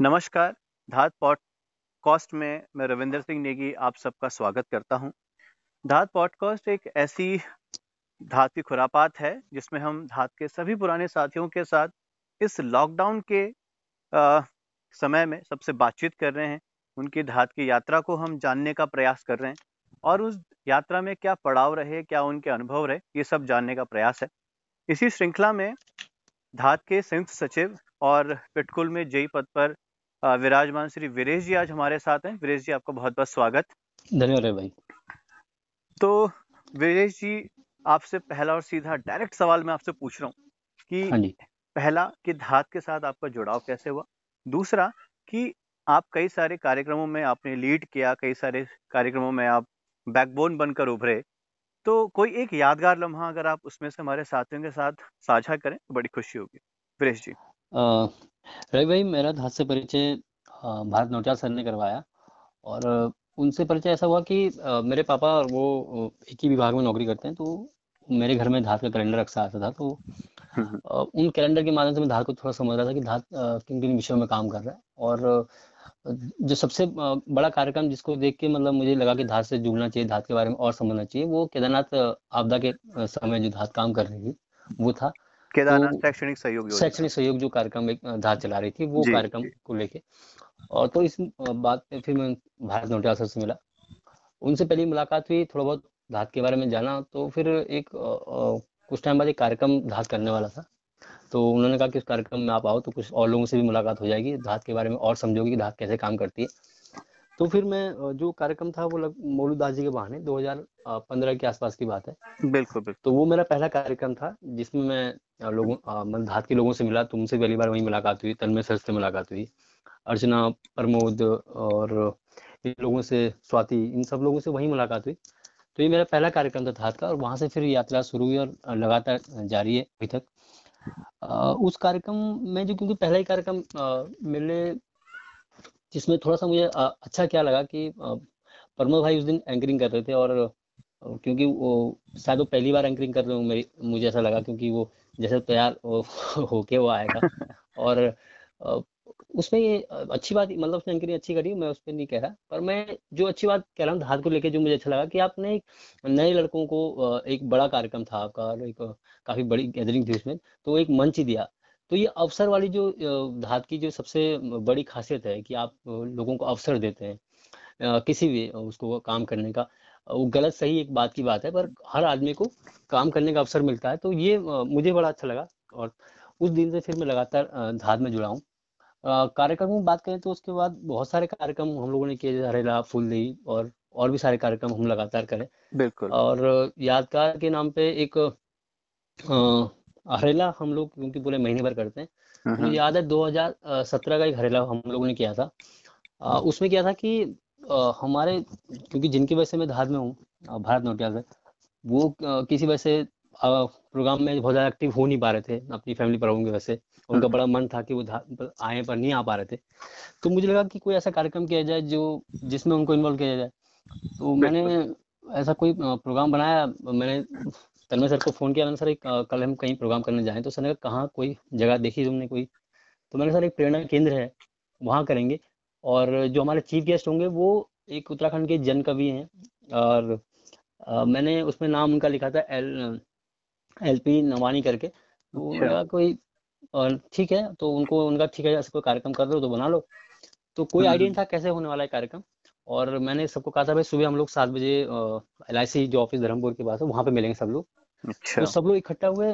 नमस्कार धात पॉडकास्ट में मैं रविंदर सिंह नेगी आप सबका स्वागत करता हूँ। धात पॉडकास्ट एक ऐसी धात की खुरापात है जिसमें हम धात के सभी पुराने साथियों के साथ इस लॉकडाउन के आ, समय में सबसे बातचीत कर रहे हैं। उनकी धात की यात्रा को हम जानने का प्रयास कर रहे हैं और उस यात्रा में क्या पड़ाव रहे क्या उनके अनुभव रहे ये सब जानने का प्रयास है। इसी श्रृंखला में धात के संयुक्त सचिव और पिटकुल में जई पद पर विराजमान श्री वीरेश जी आज हमारे साथ हैं। वीरेश जी आपका बहुत बहुत स्वागत। धन्यवाद भाई। तो वीरेश जी आपसे पहला और सीधा डायरेक्ट सवाल मैं आपसे पूछ रहा हूँ कि हाँ पहला कि धात के साथ आपका जुड़ाव कैसे हुआ? दूसरा कि आप कई सारे कार्यक्रमों में आपने लीड किया कई सारे कार्यक्रमों में आप बैकबोन बनकर उभरे तो कोई एक यादगार लम्हा अगर आप उसमें से हमारे साथियों के साथ साझा करें तो बड़ी खुशी होगी। प्रेश जी। रवि भाई, मेरा धात से परिचय भारत नोटियाल सर ने करवाया और उनसे परिचय ऐसा हुआ कि मेरे पापा वो एक ही विभाग में नौकरी करते हैं तो मेरे घर में धात का कैलेंडर अक्सर आता था तो उन कैलेंडर के माध्यम से मैं धात को थोड़ा समझ रहा था कि धात किन किन विषयों में काम कर रहा है। और जो सबसे बड़ा कार्यक्रम जिसको देख के मतलब मुझे लगा कि धात से जुड़ना चाहिए धात के बारे में और समझना चाहिए वो केदारनाथ आपदा के समय जो धात काम कर रही थी वो था। केदारनाथ तो, शैक्षणिक सहयोग शैक्षणिक सहयोग जो कार्यक्रम एक धात चला रही थी वो कार्यक्रम को लेके। और तो इस बात पे फिर मैं भारत नोटियाल सर से मिला। उनसे पहली मुलाकात हुई थोड़ा बहुत धात के बारे में जाना तो फिर एक कुछ टाइम बाद एक कार्यक्रम धात करने वाला था। तो उन्होंने कहा कि उस कार्यक्रम में आप आओ तो कुछ और लोगों से भी मुलाकात हो जाएगी। धात के बारे में और समझोगे कि धात कैसे काम करती है। तो फिर मैं जो कार्यक्रम था वो मोलू दास जी के बहाने 2015 के आसपास की बात है। बिल्कुल बिल्कुल। तो वो मेरा पहला कार्यक्रम था जिसमें मैं लोगों मतलब धात के लोगों से मिला। तुमसे पहली बार वही मुलाकात हुई तन्मय सर से मुलाकात हुई। अर्चना प्रमोद और इन लोगों से स्वाति इन सब लोगों से वही मुलाकात हुई। तो ये मेरा पहला कार्यक्रम था धात का और वहाँ से फिर यात्रा शुरू हुई और लगातार जारी है अभी तक। उस कार्यक्रम में जो क्योंकि पहला ही कार्यक्रम मिलने जिसमें थोड़ा सा मुझे अच्छा क्या लगा कि प्रमोद भाई उस दिन एंकरिंग कर रहे थे और क्योंकि वो शायद वो पहली बार एंकरिंग कर रहे हो मेरी मुझे ऐसा लगा क्योंकि वो जैसे तैयार होके वो आएगा। और उसमें ये अच्छी बात मतलब उसने एंकरिंग अच्छी करी, मैं उस पर नहीं कह रहा। पर मैं जो अच्छी बात कह रहा हूँ धात को लेके जो मुझे अच्छा लगा कि आपने एक नए लड़कों को एक बड़ा कार्यक्रम था आपका एक काफ़ी बड़ी गैदरिंग थी उसमें तो एक मंच दिया। तो ये अवसर वाली जो धात की जो सबसे बड़ी खासियत है कि आप लोगों को अवसर देते हैं किसी भी उसको काम करने का, वो गलत सही एक बात की बात है, पर हर आदमी को काम करने का अवसर मिलता है। तो ये मुझे बड़ा अच्छा लगा और उस दिन से फिर मैं लगातार धात में जुड़ा हूँ। कार्यक्रम की बात करें तो उसके बाद बहुत सारे कार्यक्रम हम लोगों ने किए हरेला फूलदेही और और भी सारे कार्यक्रम हम लगातार करें। बिल्कुल। और यादगार के नाम पे एक हरेला हम लोग क्योंकि पूरे महीने भर करते हैं। हम्म, मुझे हम्म। याद है 2017 का एक हरेला हम लोगों ने किया था। आ, उसमें क्या था कि आ, हमारे क्योंकि जिनकी वजह से मैं धार में हूँ भारत नोटिया से वो आ, किसी वजह से प्रोग्राम में बहुत ज़्यादा एक्टिव हो नहीं पा रहे थे अपनी फैमिली पर की वजह से उनका हम्म। बड़ा मन था कि वो आए पर नहीं आ पा रहे थे। तो मुझे लगा कि कोई ऐसा कार्यक्रम किया जाए जो जिसमें उनको इन्वॉल्व किया जाए। तो मैंने ऐसा कोई प्रोग्राम बनाया। मैंने तन्मय सर को फ़ोन किया। मैंने सर एक कल हम कहीं प्रोग्राम करने जाए। तो सर ने कहा कहाँ? कोई जगह देखी तुमने कोई? तो मैंने सर एक प्रेरणा केंद्र है। वहाँ करेंगे। और जो हमारे चीफ गेस्ट होंगे वो एक उत्तराखंड के जन कवि हैं। और आ, मैंने उसमें नाम उनका लिखा था एल एल पी नवानी करके तो अच्छा। कोई और ठीक है तो उनको उनका ठीक है ऐसे कोई कार्यक्रम कर लो तो बना लो तो कोई आइडिया हम्म। नहीं था कैसे होने वाला है कार्यक्रम और मैंने सबको कहा था भाई सुबह हम लोग सात बजे एल आई जो ऑफ़िस धर्मपुर के पास है वहाँ पे मिलेंगे सब लोग अच्छा। तो सब लोग इकट्ठा हुए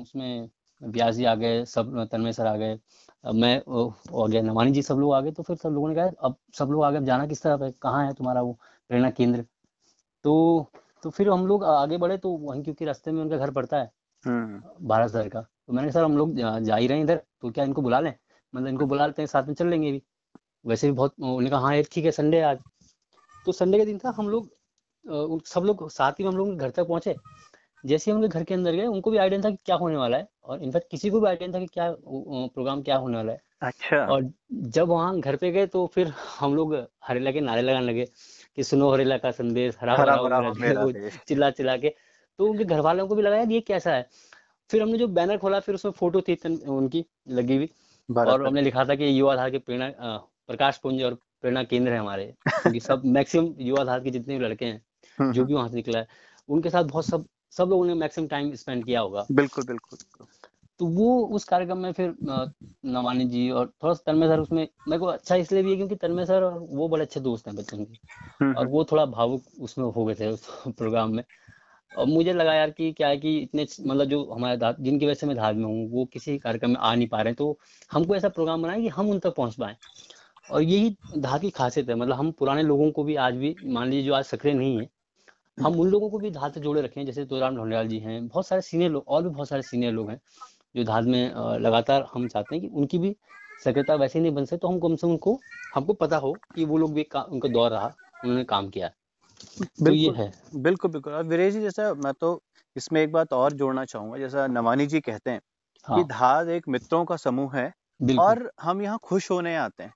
उसमें ब्यास जी आ गए सब तन्मय सर आ गए मैं हो गया नवानी जी सब लोग आ गए तो फिर सब लोगों ने कहा अब सब लोग आगे जाना किस तरफ़ है कहाँ है तुम्हारा वो प्रेरणा केंद्र तो तो फिर हम लोग आगे बढ़े तो वहीं क्योंकि रास्ते में उनका घर पड़ता है हम्म। भारत सर का। तो मैंने सर हम लोग जा ही रहे हैं इधर तो क्या इनको बुला लें? मतलब इनको बुला लेते हैं साथ में चल लेंगे भी। वैसे भी बहुत उन्होंने कहा हाँ ठीक है संडे आज। तो संडे के दिन था हम लोग सब लोग साथ ही हम लोग घर तक पहुँचे। जैसे हम लोग घर के अंदर गए उनको भी आइडिया था कि क्या होने वाला है और इनफैक्ट किसी को भी आइडिया था कि क्या प्रोग्राम क्या होने वाला है। अच्छा। और जब वहाँ घर पे गए तो फिर हम लोग हरे लगे नारे लगाने लगे। कि सुनो हरेला का संदेश हरा हरा चिल्ला चिल्ला के। तो उनके घर वालों को भी लगा ये कैसा है? फिर हमने जो बैनर खोला फिर उसमें फ़ोटो थी उनकी लगी हुई। और हमने लिखा था कि युवा धार के प्रेरणा प्रकाश पुंज और प्रेरणा केंद्र है हमारे। क्योंकि सब मैक्सिमम युवा धार के जितने भी लड़के हैं हम्म, जो हम्म। भी वहाँ से निकला है उनके साथ बहुत सब सब लोगों ने मैक्सिमम टाइम स्पेंड किया होगा। बिल्कुल बिल्कुल। तो वो उस कार्यक्रम में फिर नवानी जी और थोड़ा सा तन्मय सर उसमें मेरे को अच्छा इसलिए भी है क्योंकि तन्मय सर और वो बड़े अच्छे दोस्त हैं बच्चों के। हम्म, और वो थोड़ा भावुक उसमें हो गए थे उस प्रोग्राम में। और मुझे लगा यार कि क्या है कि इतने मतलब जो हमारे जिनकी वजह से मैं धार में हूँ वो किसी कार्यक्रम में आ नहीं पा रहे हैं तो हमको ऐसा प्रोग्राम बनाए कि हम उन तक पहुँच पाए। और यही धार की खासियत है मतलब हम पुराने लोगों को भी आज भी मान लीजिए जो आज सक्रिय नहीं है हम उन लोगों को भी धार से जोड़े रखे हैं जैसे तोराम ढोंडियाल जी हैं बहुत सारे सीनियर लोग और भी बहुत सारे सीनियर लोग हैं। जो धार में लगातार हम चाहते हैं कि उनकी भी सक्रियता वैसे नहीं बन सके तो हम कम से उनको हमको पता हो कि वो लोग भी उनका दौर रहा उन्होंने काम किया। तो ये है। बिल्कुल बिल्कुल। और वीरेश जी जैसा मैं तो इसमें एक बात और जोड़ना चाहूँगा जैसा नवानी जी कहते हैं हाँ। कि धार एक मित्रों का समूह है और हम यहाँ खुश होने आते हैं।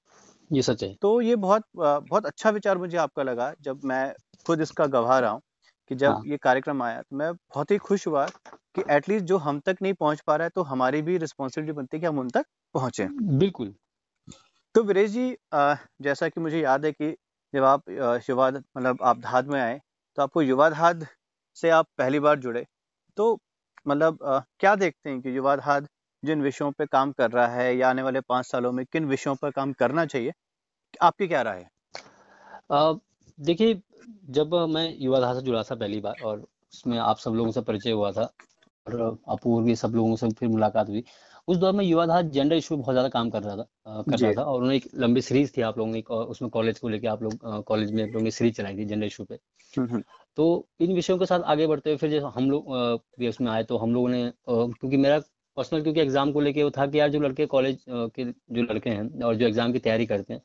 ये सच है। तो ये बहुत बहुत अच्छा विचार मुझे आपका लगा जब मैं खुद इसका गवाह रहा हूँ कि जब हाँ। ये कार्यक्रम आया तो मैं बहुत ही खुश हुआ कि एटलीस्ट जो हम तक नहीं पहुँच पा रहा है तो हमारी भी रिस्पॉन्सिबिलिटी बनती है कि हम उन तक पहुँचे। बिल्कुल। तो वीरेश जी जैसा कि मुझे याद है कि जब आप युवा मतलब आप धाद में आए तो आपको युवा धाद से आप पहली बार जुड़े। तो मतलब क्या देखते हैं कि युवा धाद जिन विषयों पर काम कर रहा है या आने वाले पाँच सालों में किन विषयों पर काम करना चाहिए आपकी क्या राय है? देखिए जब मैं युवा धार से जुड़ा था पहली बार और उसमें आप सब लोगों से परिचय हुआ था और अपूर्व सब लोगों से फिर मुलाकात हुई। उस दौर में युवा धार जेंडर इशू बहुत ज़्यादा काम कर रहा था कर रहा था और उन्होंने एक लंबी सीरीज़ थी आप लोगों ने उसमें कॉलेज को लेके आप लोग कॉलेज में आप लोगों ने सीरीज़ चलाई थी जेंडर इशू पे। हम्म, हम्म। तो इन विषयों के साथ आगे बढ़ते हुए फिर जैसे हम लोग भी उसमें आए तो हम लोगों ने क्योंकि मेरा पर्सनल क्योंकि एग्ज़ाम को लेके वो था कि यार जो लड़के कॉलेज के जो लड़के हैं और जो एग्ज़ाम की तैयारी करते हैं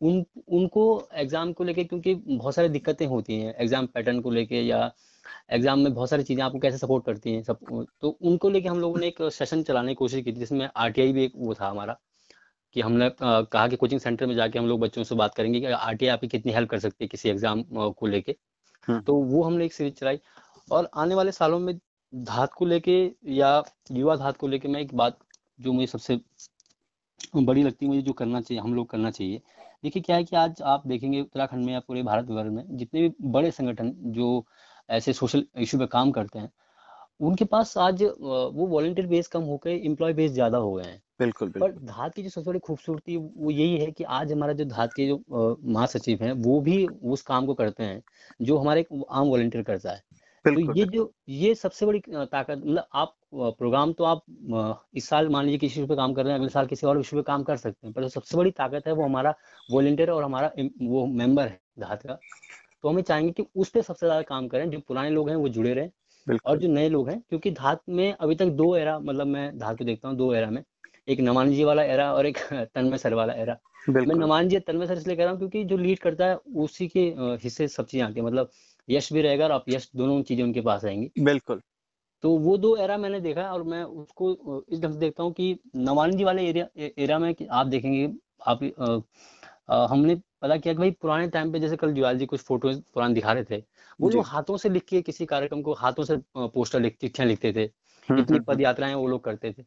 उन उनको एग्ज़ाम को लेके क्योंकि बहुत सारी दिक्कतें होती हैं एग्ज़ाम पैटर्न को लेके या एग्ज़ाम में बहुत सारी चीज़ें आपको कैसे सपोर्ट करती हैं सब तो उनको लेके हम लोगों ने एक सेशन चलाने की कोशिश की थी जिसमें आरटीआई भी एक वो था हमारा कि हमने कहा कि कोचिंग सेंटर में जाके हम लोग बच्चों से बात करेंगे कि आरटीआई आपकी कितनी हेल्प कर सकती है किसी एग्ज़ाम को लेके। हम्म। तो वो हमने एक सीरीज़ चलाई और आने वाले सालों में धात को लेके या युवा धात को लेके मैं एक बात जो मुझे सबसे बड़ी लगती है मुझे जो करना चाहिए हम लोग करना चाहिए। देखिए क्या है कि आज आप देखेंगे उत्तराखंड में या पूरे भारत भर में जितने भी बड़े संगठन जो ऐसे सोशल इशू पे काम करते हैं। उनके पास आज वो वॉलेंटियर बेस कम होकर एम्प्लॉय बेस ज़्यादा हो गए हैं। बिल्कुल, बिल्कुल। पर धात की जो सबसे बड़ी खूबसूरती वो यही है कि आज हमारा जो धात के जो महासचिव हैं वो भी उस काम को करते हैं जो हमारे आम वॉलेंटियर करता है। तो ये जो ये सबसे बड़ी ताकत मतलब आप प्रोग्राम तो आप इस साल मान लीजिए किसी पे काम कर रहे हैं अगले साल किसी और विषय पे काम कर सकते हैं पर जो सबसे बड़ी ताकत है वो हमारा वॉलेंटियर और हमारा वो मेंबर है धात का। तो हमें चाहेंगे कि उस पर सबसे ज़्यादा काम करें जो पुराने लोग हैं वो जुड़े रहे और जो नए लोग हैं क्योंकि धात में अभी तक दो एरा मतलब मैं धात को देखता हूँ दो एरा में। एक नमान जी वाला एरा और एक तन्मय सर वाला एरा। मैं नमान जी तन्मय सर इसलिए कह रहा हूँ क्योंकि जो लीड करता है उसी के हिस्से सब चीज़ें आती है। मतलब यश भी रहेगा और आप यश दोनों चीज़ें उनके पास आएँगी। बिल्कुल। तो वो दो एरा मैंने देखा और मैं उसको इस ढंग से देखता हूँ कि नवानी जी वाले एरिया एरा में आप देखेंगे आप आ, हमने पता किया कि भाई पुराने टाइम पे जैसे कल जुआल जी कुछ फ़ोटो पुराने दिखा रहे थे वो लोग हाथों से लिख के किसी कार्यक्रम को हाथों से पोस्टर लिख चिट्ठियाँ लिखते थे हम्म, इतनी हम्म, पद हम्म। यात्राएँ वो लोग करते थे।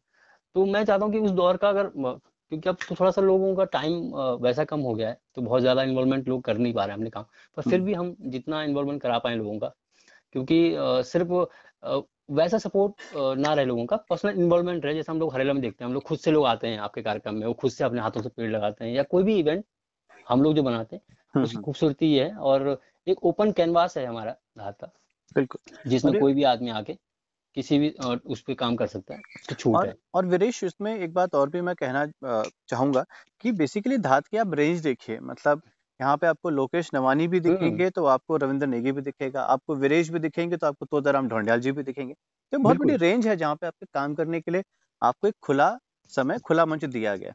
तो मैं चाहता हूँ कि उस दौर का अगर क्योंकि अब तो थोड़ा सा लोगों का टाइम वैसा कम हो गया है तो बहुत ज़्यादा इन्वॉल्वमेंट लोग कर नहीं पा रहे हमने काम। पर फिर भी हम जितना इन्वॉल्वमेंट करा पाए लोगों का क्योंकि सिर्फ़ वैसा सपोर्ट ना रहे लोगों का पर्सनल इन्वॉल्वमेंट रहे जैसे हम लोग हरेला में देखते हैं हम लोग खुद से लोग आते हैं आपके कार्यक्रम में वो खुद से अपने हाथों से पेड़ लगाते हैं या कोई भी इवेंट हम लोग जो बनाते हैं हम्म, उसकी हम्म। खूबसूरती है और एक ओपन कैनवास है हमारा राहत का बिल्कुल। जिसमें कोई भी आदमी आके किसी भी उस पर काम कर सकता है तो छूट और, है। और विरेश इसमें एक बात और भी मैं कहना चाहूँगा कि बेसिकली धात की आप रेंज देखिए मतलब यहाँ पे आपको लोकेश नवानी भी हम्म। दिखेंगे तो आपको रविंद्र नेगी भी दिखेगा आपको विरेश भी दिखेंगे तो आपको तोदाराम ढोंडियाल जी भी दिखेंगे। तो बहुत बड़ी रेंज है जहाँ पे आपके काम करने के लिए आपको एक खुला समय खुला मंच दिया गया।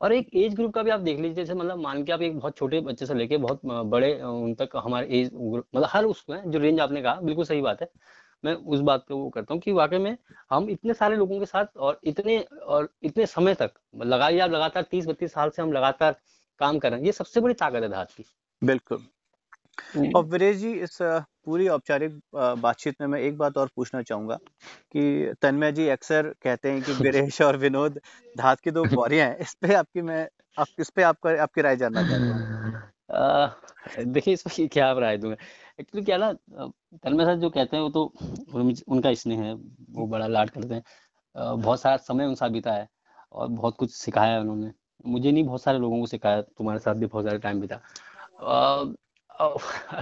और एक एज ग्रुप का भी आप देख लीजिए, जैसे मतलब मान के आप एक बहुत छोटे बच्चे से लेके बहुत बड़े उन तक हमारे एज ग्रुप मतलब हर उसमें जो रेंज आपने कहा, बिल्कुल सही बात है मैं उस बात को वो करता हूँ कि वाकई में हम इतने सारे लोगों के साथ और इतने और इतने समय तक लगाइए आप लगातार तीस बत्तीस साल से हम लगातार काम कर रहे हैं, ये सबसे बड़ी ताकत है धात की बिल्कुल। और वीरेश जी इस पूरी औपचारिक बातचीत में मैं एक बात और पूछना चाहूँगा कि तन्मय जी अक्सर कहते हैं कि वीरेश और विनोद धात की दो बोरियाँ हैं। इस पे आपकी मैं आप इस पे आपका आपकी राय जानना चाहता हूँ। देखिए इस पर क्या राय दूँगा एक्चुअली क्या ना तन्मय सर जो कहते हैं वो तो उनका स्नेह है वो बड़ा लाड करते हैं। बहुत सारा समय उनका बीता है और बहुत कुछ सिखाया है उन्होंने। मुझे नहीं बहुत सारे लोगों को सिखाया तुम्हारे साथ भी बहुत सारा टाइम बीता।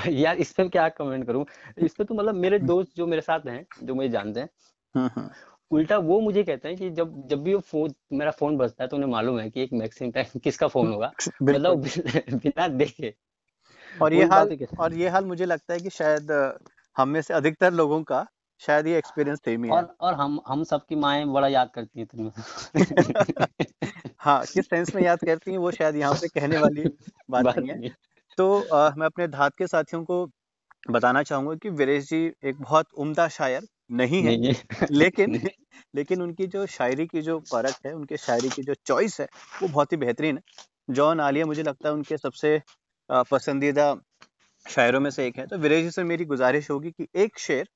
यार इस पर क्या कमेंट करूँ? इस पे तो मतलब मेरे। दोस्त जो मेरे साथ हैं जो मुझे जानते हैं हम्म, हम्म। उल्टा वो मुझे कहते हैं कि जब जब भी वो फ़ोन मेरा फ़ोन बजता है तो उन्हें मालूम है कि एक मैक्सिमम टाइम किसका फ़ोन होगा। मतलब बिना देखे। और ये हाल और ये हाल मुझे लगता है कि शायद हम में से अधिकतर लोगों का शायद ये एक्सपीरियंस सेम ही है। और और हम हम सबकी माएँ बड़ा याद करती हैं तुम्हें हाँ किस सेंस में याद करती हैं वो शायद यहाँ पे कहने वाली बात, बात नहीं है। तो आ, मैं अपने धात के साथियों को बताना चाहूँगा कि वीरेश जी एक बहुत उम्दा शायर नहीं है नहीं लेकिन नहीं। लेकिन उनकी जो शायरी की जो परख है उनके शायरी की जो चॉइस है वो बहुत ही बेहतरीन है। जॉन आलिया मुझे लगता है उनके सबसे पसंदीदा शायरों में से एक है। तो वीरेश जी से मेरी गुजारिश होगी कि एक शेर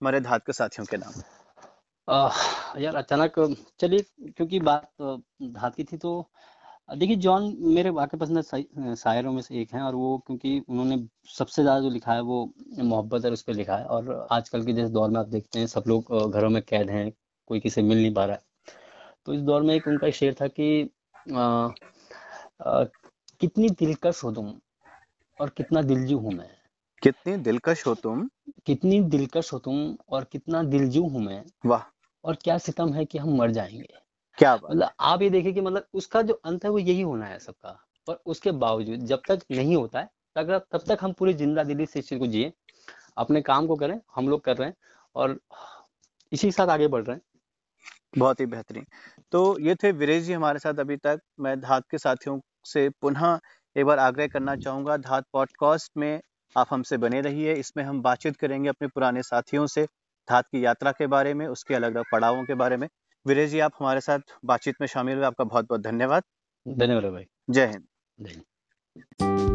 हमारे धात के साथियों के नाम। आ, यार अचानक चलिए क्योंकि बात धात की थी तो देखिए जॉन मेरे वाकई पसंद शायरों में से एक हैं और वो क्योंकि उन्होंने सबसे ज़्यादा जो लिखा है वो मोहब्बत है उस पर लिखा है और आजकल के जैसे दौर में आप देखते हैं सब लोग घरों में कैद हैं कोई किसी मिल नहीं पा रहा है। तो इस दौर में एक उनका शेर था कि आ, आ, कितनी दिलकश हो तुम और कितना दिलजू हूँ मैं। कितनी दिलकश हो तुम? कितनी दिलकश हो तुम और कितना दिलजू हूँ मैं। वाह। और क्या सितम है कि हम मर जाएँगे। क्या मतलब आप ये देखिए कि मतलब उसका जो अंत है वो यही होना है सबका पर उसके बावजूद जब तक नहीं होता है तब तब तक हम पूरी ज़िंदा दिली से इस चीज़ को जिए अपने काम को करें हम लोग कर रहे हैं और इसी के साथ आगे बढ़ रहे हैं। बहुत ही बेहतरीन। तो ये थे वीरेश जी हमारे साथ अभी तक। मैं धात के साथियों से पुनः एक बार आग्रह करना चाहूँगा धात पॉडकास्ट में आप हमसे बने रहिए। इसमें हम बातचीत करेंगे अपने पुराने साथियों से धात की यात्रा के बारे में उसके अलग अलग पड़ावों के बारे में। वीरेश जी आप हमारे साथ बातचीत में शामिल हुए। आपका बहुत बहुत धन्यवाद। धन्यवाद भाई। जय हिंद।